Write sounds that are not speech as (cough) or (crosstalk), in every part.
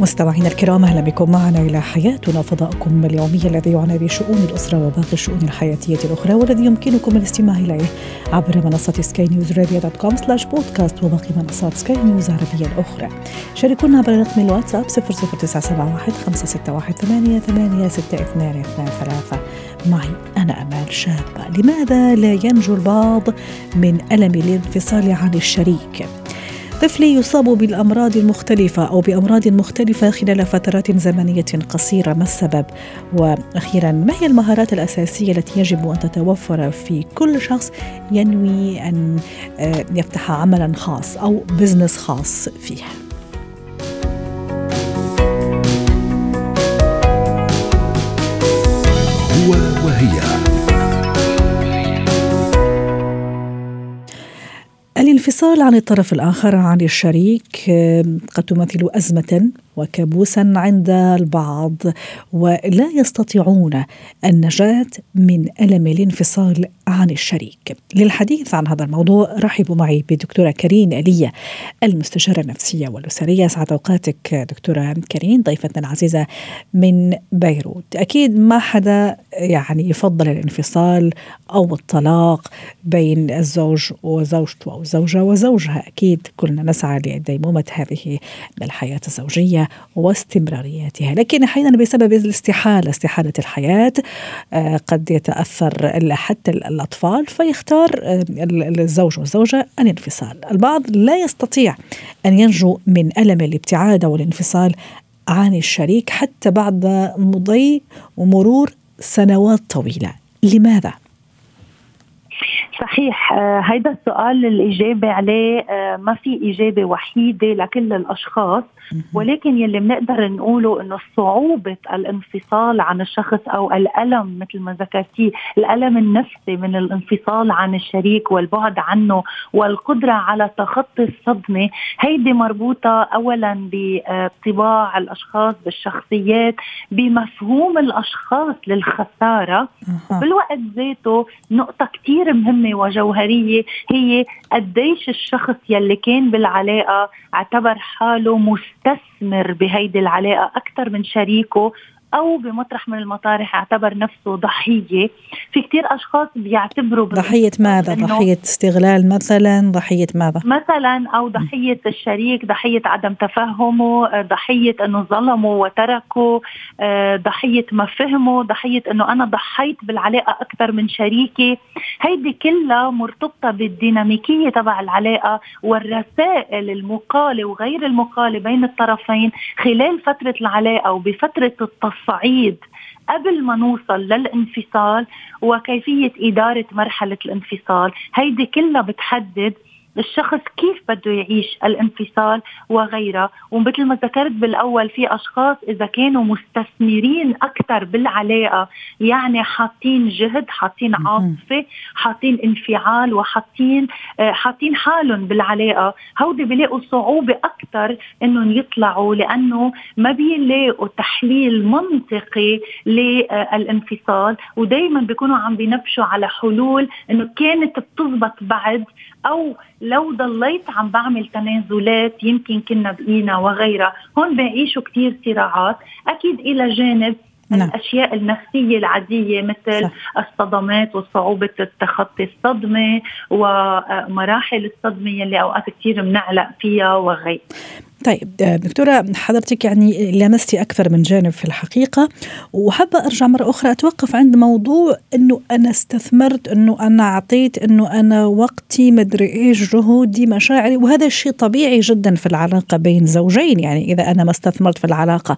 مستمعينا الكرام أهلا بكم معنا إلى حياتنا فضاؤكم اليومي الذي يعنى بشؤون الأسرة وباقي الشؤون الحياتية الأخرى والذي يمكنكم الاستماع إليه عبر منصة سكاي نيوز dot com slash بودكاست وباقي منصات سكاي نيوز العربية الأخرى. شاركونا عبر رقم الواتساب 00971 561 886223 معي أنا أمال شابة. لماذا لا ينجو البعض من ألم الانفصال عن الشريك؟ طفلي يصاب بالأمراض المختلفة أو بأمراض مختلفة خلال فترات زمنية قصيرة. ما السبب؟ وأخيرا ما هي المهارات الأساسية التي يجب أن تتوفر في كل شخص ينوي أن آه، يفتح عملا خاص أو بزنس خاص فيه؟ هو وهي الانفصال عن الطرف الآخر عن الشريك قد تمثل أزمة وكابوسا عند البعض ولا يستطيعون النجاة من ألم الانفصال عن الشريك. للحديث عن هذا الموضوع رحبوا معي بدكتورة كريم آلية المستشارة النفسية والأسرية. سعد أوقاتك دكتورة كريم ضيفتنا العزيزة من بيروت. أكيد ما حدا يعني يفضل الانفصال أو الطلاق بين الزوج وزوجته أو الزوجة وزوجها. أكيد كلنا نسعى لديمومة هذه الحياة الزوجية واستمراريتها. لكن أحيانا بسبب الاستحالة استحالة الحياة آه، قد يتأثر حتى الأطفال فيختار آه، الزوج والزوجة الانفصال البعض لا يستطيع أن ينجو من ألم الابتعاد أو الانفصال عن الشريك حتى بعد مضي ومرور سنوات طويلة لماذا؟ صحيح هيدا آه، السؤال الإجابة عليه آه، ما في إجابة وحيدة لكل الأشخاص ولكن يلي بنقدر نقوله إنه صعوبة الانفصال عن الشخص أو الألم مثل ما ذكرتي الألم النفسي من الانفصال عن الشريك والبعد عنه والقدرة على تخطي الصدمة هيدي مربوطة اولا بطباع الأشخاص بالشخصيات بمفهوم الأشخاص للخسارة. بالوقت ذاته نقطة كثير مهمة وجوهرية هي قديش الشخص يلي كان بالعلاقة اعتبر حاله مست يستثمر بهيدي العلاقة أكثر من شريكه أو بمطرح من المطارح أعتبر نفسه ضحية. في كثير أشخاص بيعتبروا ضحية ماذا؟ ضحية استغلال مثلا؟ ضحية ماذا؟ مثلا أو ضحية الشريك ضحية عدم تفهمه ضحية إنه ظلموا وتركوا ضحية ما فهموا ضحية إنه أنا ضحيت بالعلاقة أكثر من شريكي. هيدي كلها مرتبطة بالديناميكية تبع العلاقة والرسائل المقالة وغير المقالة بين الطرفين. خلال فترة العلاقة وبفتره التص الصعيد قبل ما نوصل للانفصال وكيفية إدارة مرحلة الانفصال. هيدي كلها بتحدد الشخص كيف بده يعيش الانفصال وغيرها ومثل ما ذكرت بالأول في أشخاص إذا كانوا مستثمرين أكثر بالعلاقة يعني حاطين جهد حاطين عاطفة حاطين انفعال وحاطين آه، حاطين حالهم بالعلاقة. هودي بيلاقوا صعوبة أكثر إنهم يطلعوا لأنه ما بيلاقوا تحليل منطقي للانفصال. ودائما بيكونوا عم بينبشوا على حلول إنه كانت بتزبط بعد أو لو ضليت عم بعمل تنازلات يمكن كنا بقينا وغيرها. هون بيعيشوا كثير صراعات. أكيد إلى جانب نعم. الأشياء النفسية العادية مثل صح. الصدمات وصعوبة التخطي الصدمة ومراحل الصدمة يلي أوقات كثير بنعلق فيها وغيرها طيب دكتورة حضرتك يعني لمستي أكثر من جانب في الحقيقة وحابة أرجع مرة أخرى أتوقف عند موضوع أنه أنا استثمرت أنه أنا أعطيت أنه أنا وقتي مدري إيش جهودي مشاعري وهذا الشيء طبيعي جدا في العلاقة بين زوجين يعني إذا أنا ما استثمرت في العلاقة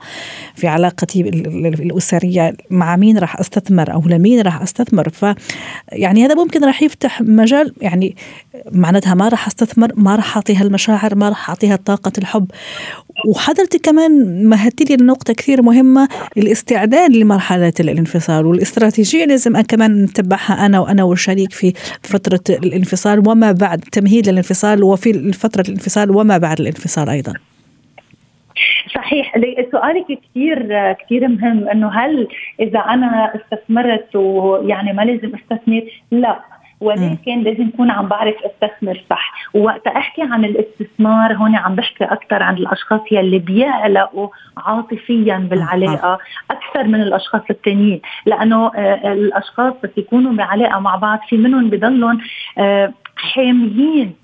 في علاقتي الأسرية مع مين راح أستثمر أو لمين راح أستثمر. ف يعني هذا ممكن راح يفتح مجال يعني معناتها ما راح أستثمر ما راح أعطيها المشاعر ما راح أعطيها طاقة الحب. وحضرتك كمان مهدتي لي نقطة كثير مهمة الاستعداد لمرحلة الانفصال والاستراتيجية لازم كمان نتبعها أنا وأنا والشريك في فترة الانفصال وما بعد تمهيد للانفصال وفي فترة الانفصال وما بعد الانفصال أيضا. صحيح. سؤالك كثير كثير مهم. إنه هل إذا أنا استثمرت ويعني ما لازم أستثمر؟ لا. ولكن لازم اكون عم بعرف أستثمر صح. ووقت أحكي عن الاستثمار هون عم بحكي أكثر عن الأشخاص يلي بيعلقوا عاطفيا بالعلاقة أكثر من الأشخاص الثانيين لأنه آه، الأشخاص بس يكونوا بعلاقة مع بعض في منهم بضلهم آه، حاميين.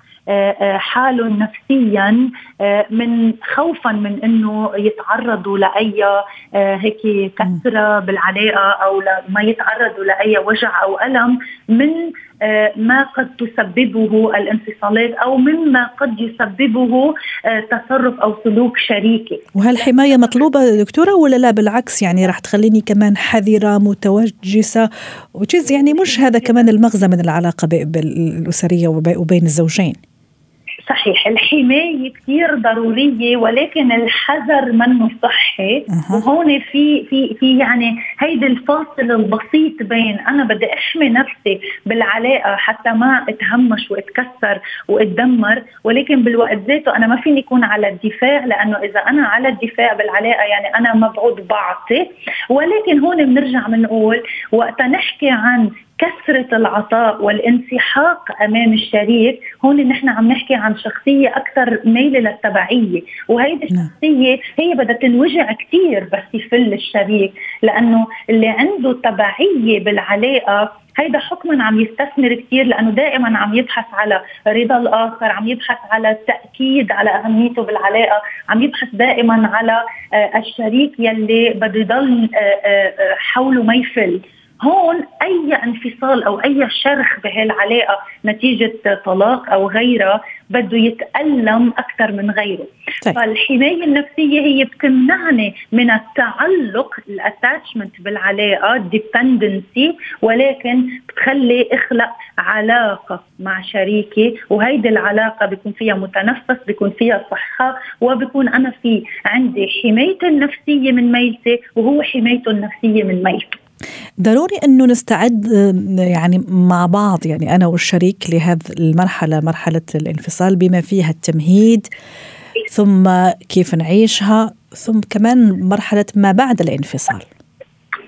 حالهم نفسيا آه، من خوفا من إنه يتعرضوا لأي هيك كسرة بالعلاقة أو ما يتعرضوا لأي وجع أو ألم من ما قد تسببه الانفصالات أو مما قد يسببه تصرف أو سلوك شريكي. وهالحمايه مطلوبة دكتورة ولا لا؟ بالعكس يعني راح تخليني كمان حذرة متوجسة وتشيز يعني مش هذا كمان المغزى من العلاقة الاسريه وبين الزوجين. صحيح. الحماية كثير ضرورية ولكن الحذر منه صحي أه. وهون في في في يعني هيدي الفاصل البسيط بين أنا بدي أحمي نفسي بالعلاقة حتى ما أتهمش وأتكسر وأتدمر ولكن بالوقت ذاته أنا ما فيني أكون على الدفاع لأنه إذا أنا على الدفاع بالعلاقة يعني أنا مبعوث بعطي ولكن هون بنرجع بنقول وقت نحكي عن كثرة العطاء والانسحاق أمام الشريك هون نحن عم نحكي عن شخصية أكثر ميلة للتبعية وهيدي نعم. الشخصية هي بدها تنوجع كثير بس يفل الشريك لأنه اللي عنده تبعية بالعلاقة هيدا حكما عم يستثمر كثير لأنه دائما عم يبحث على رضا الآخر عم يبحث على التاكيد على أهميته بالعلاقة عم يبحث دائما على آه، الشريك يلي بده يضل آه، آه، حوله ما يفل هون أي انفصال أو أي شرخ بهالعلاقة نتيجة طلاق أو غيرها بده يتألم أكثر من غيره طيب. فالحماية النفسية هي بتمنعني من التعلق ال attachment بالعلاقة ال dependency ولكن بتخلي أخلق علاقة مع شريكي وهيدي العلاقة بيكون فيها متنفس بيكون فيها صحة وبكون أنا في عندي حمايتي النفسية من ميلتي وهو حمايته النفسية من ميلته ضروري إنه نستعد يعني مع بعض يعني أنا والشريك لهذه المرحلة مرحلة الانفصال بما فيها التمهيد ثم كيف نعيشها ثم كمان مرحلة ما بعد الانفصال.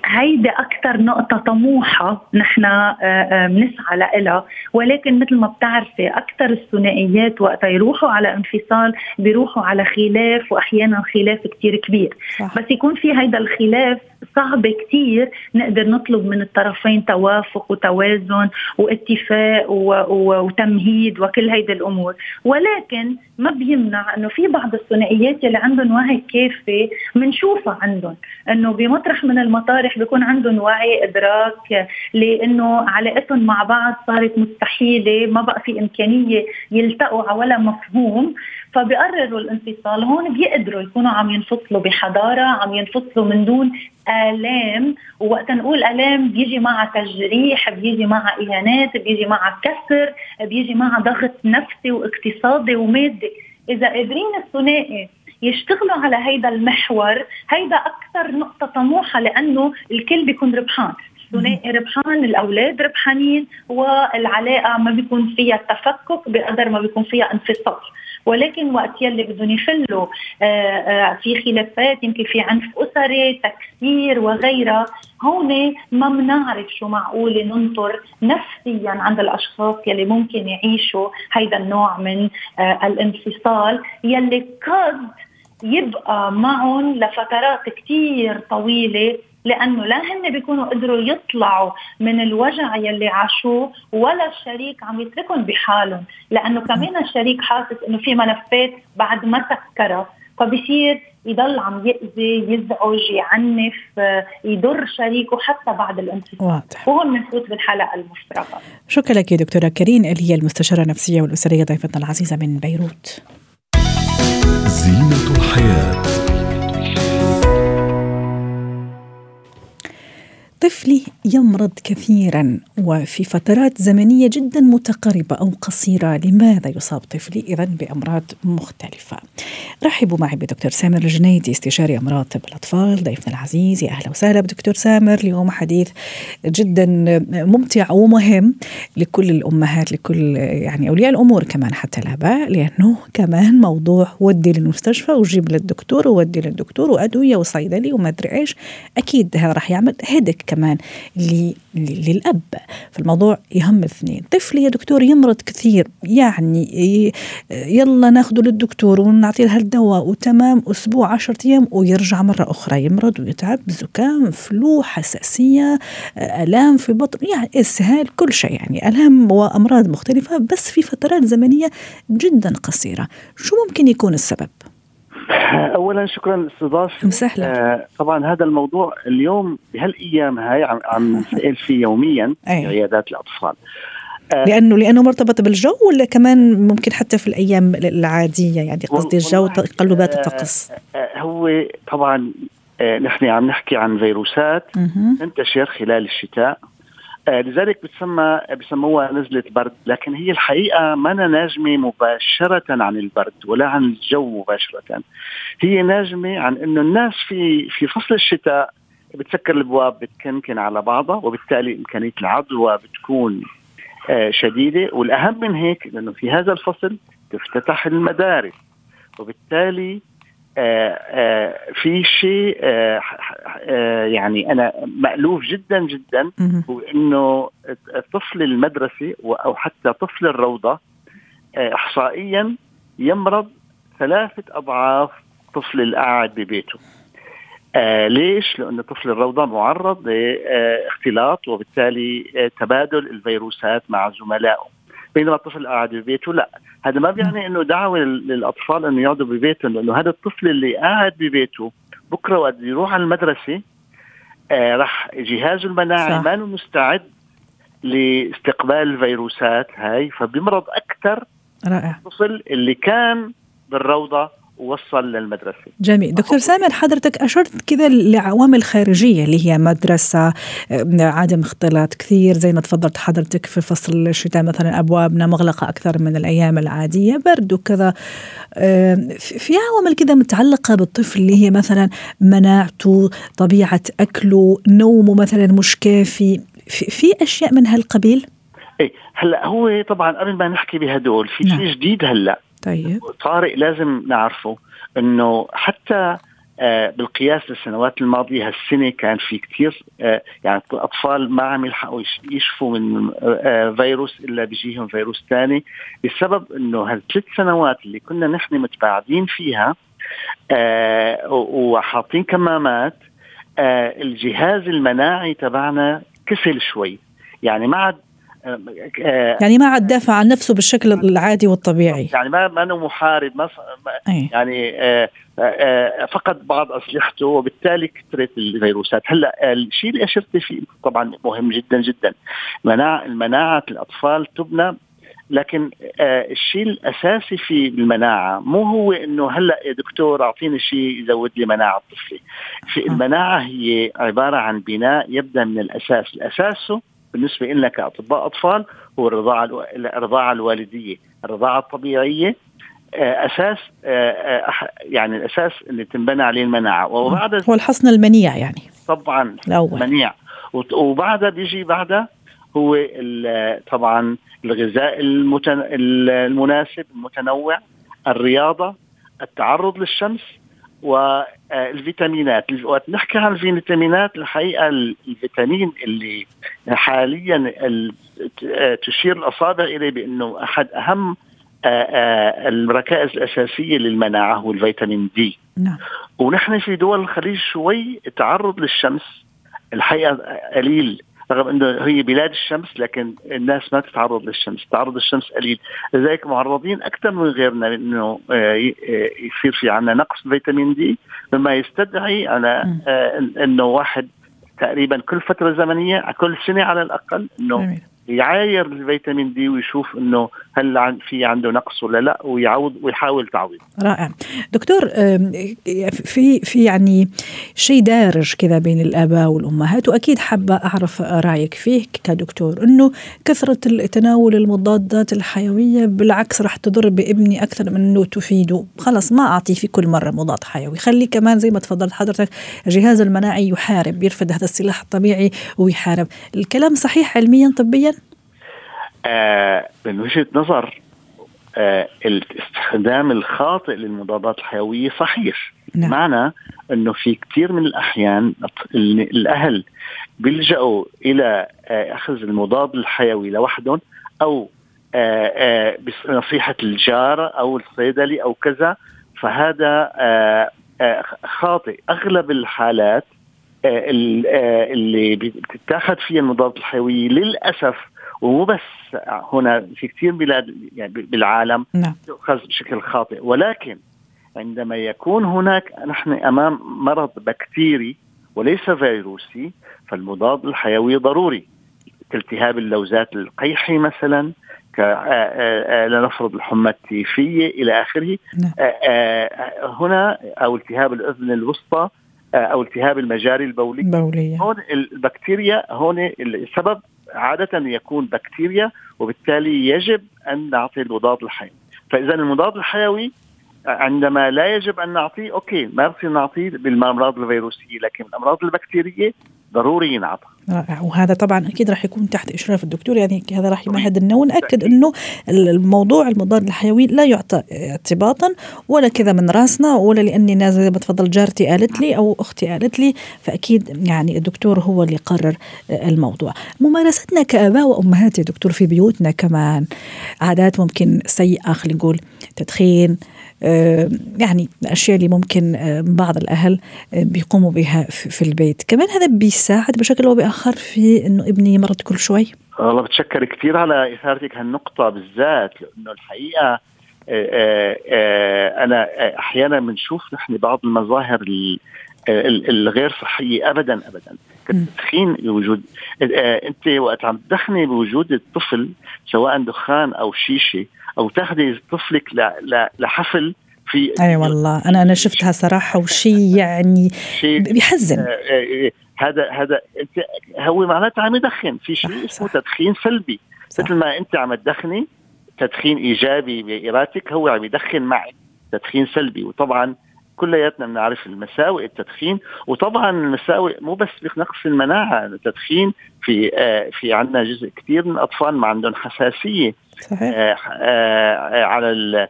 هيدي أكثر نقطة طموحة نحن آه، آه، بنسعى لها ولكن مثل ما بتعرفي أكثر الثنائيات وقت يروحوا على انفصال بيروحوا على خلاف وأحيانا خلاف كتير كبير. صح. بس يكون في هيدا الخلاف صعب كتير نقدر نطلب من الطرفين توافق وتوازن واتفاق وتمهيد وكل هيدي الأمور. ولكن ما بيمنع إنه في بعض الثنائيات اللي عندهم وعي كافي بنشوفها عندهم. إنه بمطرح من المطارح بيكون عندهم وعي إدراك لإنه علاقتهم مع بعض صارت مستحيلة ما بقى في إمكانية يلتقوا على ولا مفهوم. فبيقرروا الانفصال هون بيقدروا يكونوا عم ينفصلوا بحضارة عم ينفصلوا من دون آلام. ووقت نقول آلام بيجي معها تجريح بيجي معها إهانات بيجي معها كسر بيجي معها ضغط نفسي واقتصادي ومادي. إذا قادرين الثنائي يشتغلوا على هيدا المحور هيدا أكثر نقطة طموحة لأنه الكل بيكون ربحان. الثنائي ربحان الأولاد ربحانين والعلاقة ما بيكون فيها تفكك بقدر ما بيكون فيها انفصال. ولكن وقت يلي بدهم يفلوا آه، آه، في خلافات يمكن في عنف أسري تكسير وغيرها هون ما بنعرف شو معقول ننطر نفسيا عند الأشخاص يلي ممكن يعيشوا هيدا النوع من آه، الانفصال يلي قد يبقى معهم لفترات كتير طويلة لأنه لا هن بيكونوا قدروا يطلعوا من الوجع يلي عاشوه ولا الشريك عم يتركهم بحالهم. لأنه كمان الشريك حاسس إنه في ملفات بعد ما سكرها فبصير يضل عم يأذي يزعج يعنف يضر شريكه حتى بعد الانفصال واضح. وهون بنفوت بالحلقة المفرغة. شكرا لك يا دكتورة كريم اللي هي المستشارة النفسية والأسرية ضيفتنا العزيزة من بيروت. زينة الحياة طفلي يمرض كثيرا وفي فترات زمنية جدا متقاربة أو قصيرة. لماذا يصاب طفلي اذا بأمراض مختلفة؟ رحبوا معي بدكتور سامر الجنيدي استشاري أمراض طب الأطفال. ضيفنا العزيز يا أهلا وسهلا. بدكتور سامر اليوم حديث جدا ممتع ومهم لكل الأمهات لكل يعني أولياء الأمور كمان حتى الاباء لأنه كمان موضوع ودي للمستشفى. وجيب للدكتور وودي للدكتور وأدوية وصيدلي وما أدري إيش. أكيد هذا راح يعمل هيدك كمان للأب. فالموضوع يهم اثنين طفلي يا دكتور يمرض كثير يعني يلا ناخذه للدكتور ونعطيه هالدواء وتمام أسبوع عشرة أيام ويرجع مرة أخرى. يمرض ويتعب زكام فلو حساسية آلام في بطن يعني إسهال كل شيء. يعني آلام وأمراض مختلفة بس في فترات زمنية جدا قصيرة. شو ممكن يكون السبب؟ (coughs) اولا شكرا للاستضافة. مسهلا آه طبعا هذا الموضوع اليوم بهالأيام هاي عم عم نسأل فيه يوميا في عيادات الأطفال. آه لأنه لأنه مرتبط بالجو ولا كمان ممكن حتى في الأيام العادية؟ يعني قصدي الجو تقلبات الطقس. آه هو طبعا آه نحن عم نحكي عن فيروسات تنتشر خلال الشتاء. آه لذلك بتسمى بسموها نزلة برد لكن هي الحقيقة ما ناجمة مباشرة عن البرد ولا عن الجو مباشرة. هي ناجمة عن إنه الناس في في فصل الشتاء بتسكر الابواب بتكنكن على بعضها وبالتالي إمكانية العدوى بتكون آه شديدة. والأهم من هيك لأنه في هذا الفصل تفتتح المدارس وبالتالي في شيء يعني أنا مألوف جدا جدا هو انه طفل المدرسة أو حتى طفل الروضة احصائيا يمرض ثلاثة أضعاف طفل القاعد ببيته. آه ليش؟ لأن طفل الروضة معرض لاختلاط وبالتالي تبادل الفيروسات مع زملائه بينما الطفل قاعد ببيته لا هذا ما بيعني إنه دعوة للأطفال إنه يقعدوا ببيتهم لأنه هذا الطفل اللي قاعد ببيته بكرة وقت يروح على المدرسة آه راح جهازه المناعي ما مستعد لاستقبال الفيروسات هاي فبيمرض أكثر رائع. الطفل اللي كان بالروضة ووصل للمدرسة. جميل. دكتور سامر حضرتك أشرت كذا لعوامل خارجية اللي هي مدرسة عدم اختلاط كثير زي ما تفضلت حضرتك في فصل الشتاء مثلا أبوابنا مغلقة أكثر من الأيام العادية. برد وكذا. في عوامل كذا متعلقة بالطفل اللي هي مثلا مناعته طبيعة أكله نومه مثلا مش كافي. في أشياء من هالقبيل؟ إيه هلأ هو طبعا قبل ما نحكي بهدول في شيء نعم. جديد هلأ. طيب. طارئ لازم نعرفه إنه حتى آه بالقياس للسنوات الماضية هالسنة كان في كثير آه يعني الاطفال ما عم يلحقوا يشفوا من آه فيروس إلا بيجيهم فيروس ثاني بسبب إنه هالثلاث سنوات اللي كنا نحن متباعدين فيها وحاطين كمامات الجهاز المناعي تبعنا كسل شوي. يعني ما عاد يعني ما عاد دافع عن نفسه بالشكل العادي والطبيعي. يعني ما ما انه محارب ما يعني فقد بعض أسلحته وبالتالي كثرت الفيروسات. هلأ الشيء اللي أشرت فيه طبعا مهم جدا جدا. مناعه المناعة الأطفال تبنى لكن آه الشيء الأساسي في المناعة مو هو إنه هلأ يا دكتور أعطيني شيء يزود لي مناعة طفلي. في المناعة هي عبارة عن بناء يبدأ من الأساس. الأساس بالنسبة لنا كأطباء أطفال هو الرضاعة الرضاعة الوالدية، الرضاعة الطبيعية أساس يعني الأساس اللي تنبنى عليه المناعة. وبعد هو الحصن المنيع يعني. طبعا. منيع. وبعدها بيجي بعدها هو طبعا الغذاء المتن... المناسب المتنوع الرياضة التعرض للشمس والفيتامينات. وقت نحكي عن الفيتامينات الحقيقة الفيتامين اللي حاليا تشير الأصابع إليه بأنه أحد أهم الركائز الأساسية للمناعة هو الفيتامين دي. نعم. ونحن في دول الخليج شوي التعرض للشمس الحقيقة قليل. رغم إنه هي بلاد الشمس لكن الناس ما تتعرض للشمس، تعرض للشمس قليل، لذلك معرضين أكثر من غيرنا انه يصير في عندنا نقص فيتامين دي. مما يستدعي على إنه واحد تقريبا كل فترة زمنية كل سنة على الأقل إنه يعاير الفيتامين دي ويشوف إنه هل في عنده نقص ولا لا ويعوض ويحاول تعويض. رائع. دكتور في في يعني شيء دارج كذا بين الآباء والأمهات وأكيد حابة أعرف رأيك فيه كدكتور إنه كثرة تناول المضادات الحيوية بالعكس راح تضر بابني أكثر من إنه تفيده. خلاص ما أعطيه في كل مرة مضاد حيوي. خليه كمان زي ما تفضلت حضرتك الجهاز المناعي يحارب يرفض هذا السلاح الطبيعي ويحارب. الكلام صحيح علميا طبيا؟ آه من وجهة نظر آه الاستخدام الخاطئ للمضادات الحيوية صحيح. نعم. معنى إنه في كثير من الأحيان الأهل بيلجأوا إلى آه أخذ المضاد الحيوي لوحدهم أو آه آه بنصيحه الجار أو الصيدلي أو كذا. فهذا خاطئ. أغلب الحالات اللي بتتاخذ فيها المضادات الحيوية للأسف ومو بس هنا في كثير بلاد يعني بالعالم نعم. تؤخذ بشكل خاطئ ولكن عندما يكون هناك نحن أمام مرض بكتيري وليس فيروسي فالمضاد الحيوي ضروري كالتهاب اللوزات القيحي مثلا لنفرض الحمى التيفية إلى آخره نعم. هنا أو التهاب الأذن الوسطى أو التهاب المجاري البولي بولية. هون البكتيريا هون السبب عادة يكون بكتيريا وبالتالي يجب أن نعطي المضاد الحيوي فإذا المضاد الحيوي عندما لا يجب أن نعطيه okay ما بصير نعطيه بالأمراض الفيروسية لكن الأمراض البكتيرية ضروري ينعطى. رائع. وهذا طبعا أكيد راح يكون تحت إشراف الدكتور. يعني هذا راح يمهد لنا وناكد إنه الموضوع المضاد الحيوي لا يعطى اعتباطا ولا كذا من راسنا ولا لأني نازله زي ما تفضل جارتي قالت لي أو أختي قالت لي فأكيد يعني الدكتور هو اللي قرر الموضوع. ممارستنا كآباء وأمهات يا دكتور في بيوتنا كمان عادات ممكن سيئة خلينا نقول تدخين يعني الأشياء اللي ممكن بعض الأهل بيقوموا بها في البيت. كمان هذا بيساعد بشكل أو بآخر في إنه ابني يمرض كل شوي. والله بتشكر كثير. على إثارتك هالنقطة بالذات لأنه الحقيقة أنا أحيانا بنشوف نحن بعض المظاهر الغير صحية ابدا ابدا. التدخين بوجود أنت وقت عم تدخني بوجود الطفل سواء دخان أو شيشة أو تاخذي طفلك لحفل في أي أيوة والله أنا أنا شفتها صراحة وشيء يعني بيحزن. هذا هذا انت هو معناته عم يدخن في شيء اسمه تدخين سلبي. مثل ما أنت عم تدخني تدخين إيجابي بإرادتك هو عم يدخن معك تدخين سلبي. وطبعا كلياتنا بنعرف المساوئ التدخين. وطبعا المساوئ مو بس بنقص المناعة التدخين في آه في عندنا جزء كثير من الأطفال ما عندهم حساسية. صحيح. آه آه على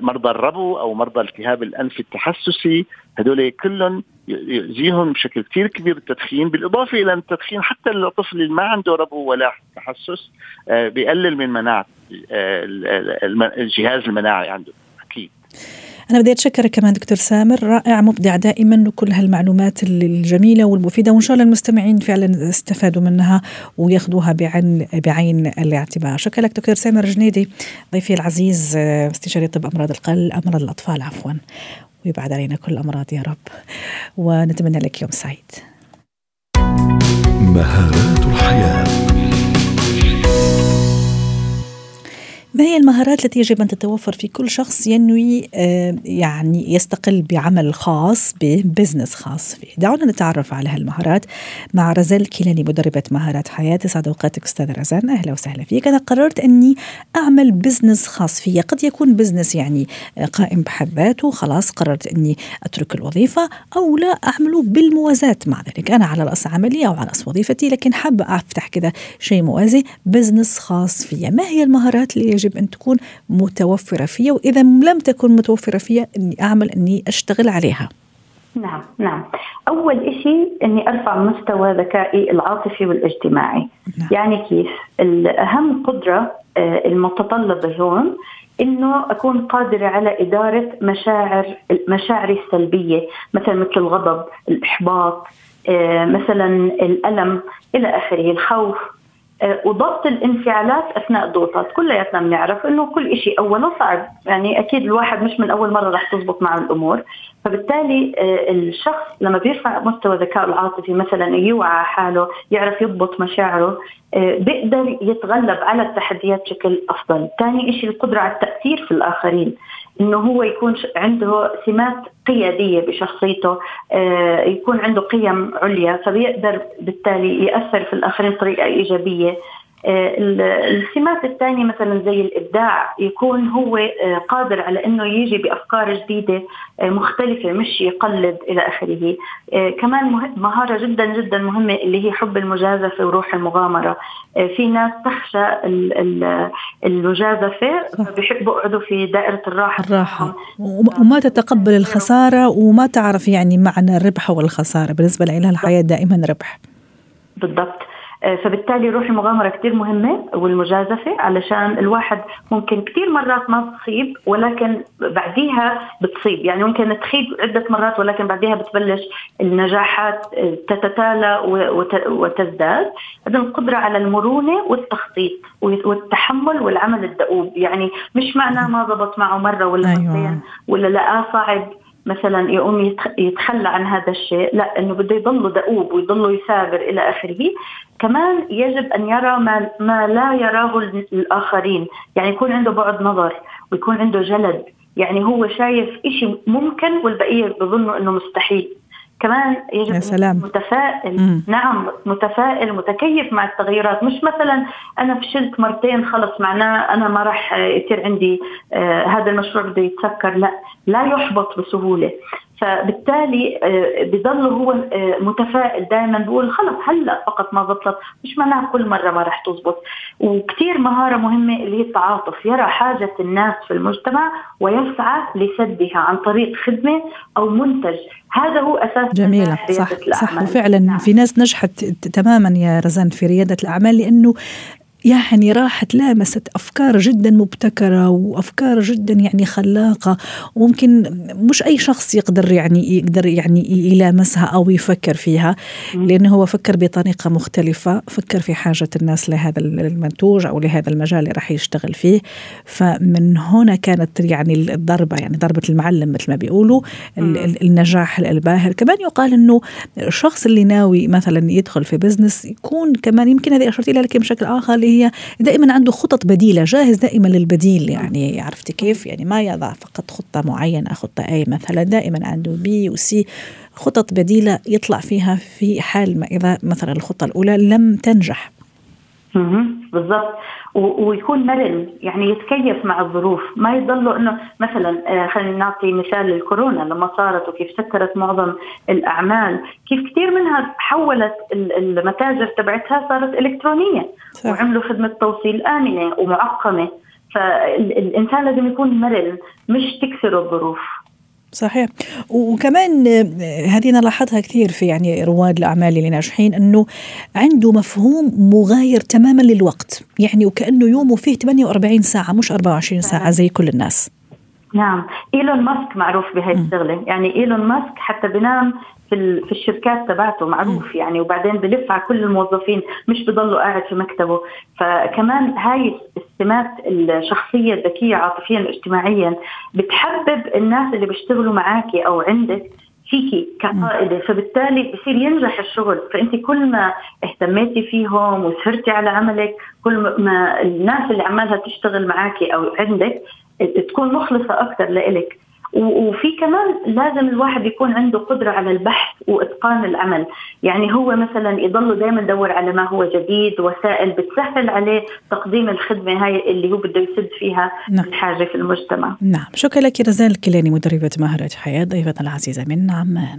مرضى الربو أو مرضى التهاب الأنف التحسسي. هدول كلهم يؤذيهم بشكل كثير كبير التدخين بالإضافة إلى التدخين حتى الطفل اللي ما عنده ربو ولا تحسس بيقلل من مناعة الجهاز المناعي عنده أكيد. أنا بدي أتشكرك كمان دكتور سامر رائع مبدع دائما وكل هالمعلومات الجميلة والمفيدة وإن شاء الله المستمعين فعلا استفادوا منها وياخذوها بعين بعين الاعتبار. شكرا لك دكتور سامر جنيدي ضيفي العزيز استشاري طب أمراض القلب أمراض الأطفال عفوا. ويبعد علينا كل الأمراض يا رب. ونتمنى لك يوم سعيد. مهارات الحياة. ما هي المهارات التي يجب أن تتوفر في كل شخص ينوي يعني يستقل بعمل خاص ببزنس خاص فيه؟ دعونا نتعرف على هالمهارات مع رزال كيلاني مدربة مهارات حياة. سعد أوقاتك أستاذ رزان. أهلا وسهلا فيك. أنا قررت أني أعمل business خاص في قد يكون business يعني قائم بحد ذاته. خلاص قررت أني أترك الوظيفة أو لا اعمله بالموازاة مع ذلك. أنا على رأس عملي أو على رأس وظيفتي لكن حابة أفتح كذا شيء موازي business خاص فيا. ما هي المهارات اللي يجب أن تكون متوفرة فيها وإذا لم تكن متوفرة فيها أني أعمل أني أشتغل عليها. نعم نعم. أول شيء أني أرفع مستوى ذكائي العاطفي والاجتماعي. نعم. يعني كيف؟ الأهم قدرة المتطلبة هون إنه أكون قادرة على إدارة مشاعر مشاعري السلبية مثلا مثل الغضب، الإحباط، مثلا الألم إلى آخره، الخوف، وضبط الانفعالات أثناء الضغوطات كلياتنا بنعرف إنه كل شيء اوله صعب يعني أكيد الواحد مش من أول مرة رح تزبط معه الأمور. فبالتالي آه، الشخص لما بيرفع مستوى ذكائه العاطفي مثلا يوعى حاله يعرف يضبط مشاعره آه، بيقدر يتغلب على التحديات بشكل أفضل، ثاني شيء القدرة على التأثير في الآخرين، إنه هو يكون عنده سمات قيادية بشخصيته، آه، يكون عنده قيم عليا فبيقدر بالتالي يأثر في الآخرين بطريقة إيجابية، السمات الثانية مثلا زي الإبداع يكون هو آه، قادر على أنه يجي بأفكار جديدة آه، مختلفة مش يقلد إلى آخره. كمان مهارة جدا جدا مهمة اللي هي حب المجازفة وروح المغامرة. في ناس تخشى المجازفة فبيحبوا يقعدوا في دائرة الراحة. الراحة. وما تتقبل الخسارة وما تعرف يعني معنى الربح والخسارة بالنسبة لها الحياة دائما ربح. بالضبط. آه، فبالتالي روح المغامرة كثير مهمة والمجازفة علشان الواحد ممكن كثير مرات ما تصيب ولكن بعديها بتصيب. يعني ممكن تخيب عدة مرات ولكن بعديها بتبلش النجاحات آه، تتتالى وتزداد. هذا القدره على المرونة والتخطيط والتحمل والعمل الدؤوب. يعني مش معناه ما ضبط معه مرة ولا أيوة. مرتين ولا لقاه صعب مثلا يقوم يتخلى عن هذا الشيء لا إنه بده يضل دؤوب ويضل يثابر إلى آخره. كمان يجب أن يرى ما, ما لا يراه الآخرين. يعني يكون عنده بعد نظر ويكون عنده جلد. يعني هو شايف شيء ممكن والبقية بظنوا إنه مستحيل. كمان يجب يا سلام. متفائل مم. نعم متفائل متكيف مع التغيرات مش مثلا أنا فشلت مرتين خلص معناه أنا ما راح يصير عندي آه هذا المشروع بده يتسكر لا لا يحبط بسهولة فبالتالي آه، بضل هو آه، متفائل دائما بقول خلص هلأ فقط ما ضبطت مش معناها كل مرة ما رح تزبط. وكثير مهارة مهمة اللي هي التعاطف يرى حاجة الناس في المجتمع ويسعى لسدها عن طريق خدمة أو منتج. هذا هو أساس جميلة صح صح. وفعلا نعم. في ناس نجحت تماما يا رزان في ريادة الأعمال لأنه يعني راحت لامست أفكار جدا مبتكرة وأفكار جدا يعني خلاقة وممكن مش أي شخص يقدر يعني يقدر يعني يلامسها أو يفكر فيها لأنه هو فكر بطريقة مختلفة فكر في حاجة الناس لهذا المنتوج أو لهذا المجال اللي راح يشتغل فيه. فمن هنا كانت يعني الضربة يعني ضربة المعلم مثل ما بيقولوا النجاح الباهر. كمان يقال إنه الشخص اللي ناوي مثلا يدخل في business يكون كمان يمكن هذه أشرت لها لكن بشكل آخر هي دائما عنده خطط بديلة جاهز دائما للبديل يعني عرفت كيف؟ يعني ما يضع فقط خطة معينة خطة أي مثلا دائما عنده B و C خطط بديلة يطلع فيها في حال ما إذا مثلا الخطة الأولى لم تنجح. بالضبط. ويكون مرن يعني يتكيف مع الظروف. ما يضلوا إنه مثلا آه، خلينا نعطي مثال الكورونا لما صارت وكيف سكرت معظم الأعمال. كيف كثير منها حولت المتاجر تبعتها صارت إلكترونية. صح. وعملوا خدمة توصيل آمنة ومعقمة. فالانسان لازم يكون مرن مش تكسره الظروف. صحيح. وكمان آه، هذه أنا لاحظتها كثير في يعني رواد الأعمال اللي ناجحين أنه عنده مفهوم مغاير تماما للوقت. يعني وكأنه يومه فيه 48 ساعة مش 24 ساعة زي كل الناس. نعم. إيلون ماسك معروف بهي الشغلة. يعني إيلون ماسك حتى بنام في في الشركات تبعته معروف يعني وبعدين بلف على كل الموظفين مش بضله قاعد في مكتبه. فكمان هاي السمات الشخصية الذكية عاطفيا اجتماعيا بتحبب الناس اللي بيشتغلوا معاكي أو عندك فيكي كقائدة. فبالتالي بصير ينجح الشغل. فانت كل ما اهتميتي فيهم وسهرتي على عملك كل ما الناس اللي عمالها تشتغل معاكي أو عندك تكون مخلصة أكثر لإلك. وفي كمان لازم الواحد يكون عنده قدرة على البحث وإتقان العمل. يعني هو مثلا يضل دائما يدور على ما هو جديد وسائل بتسهل عليه تقديم الخدمة هاي اللي هو بده يسد فيها نعم. الحاجة في المجتمع. نعم. شكرا لك رزان الكيلاني مدربة مهارات حياة ضيفتنا العزيزة من عمان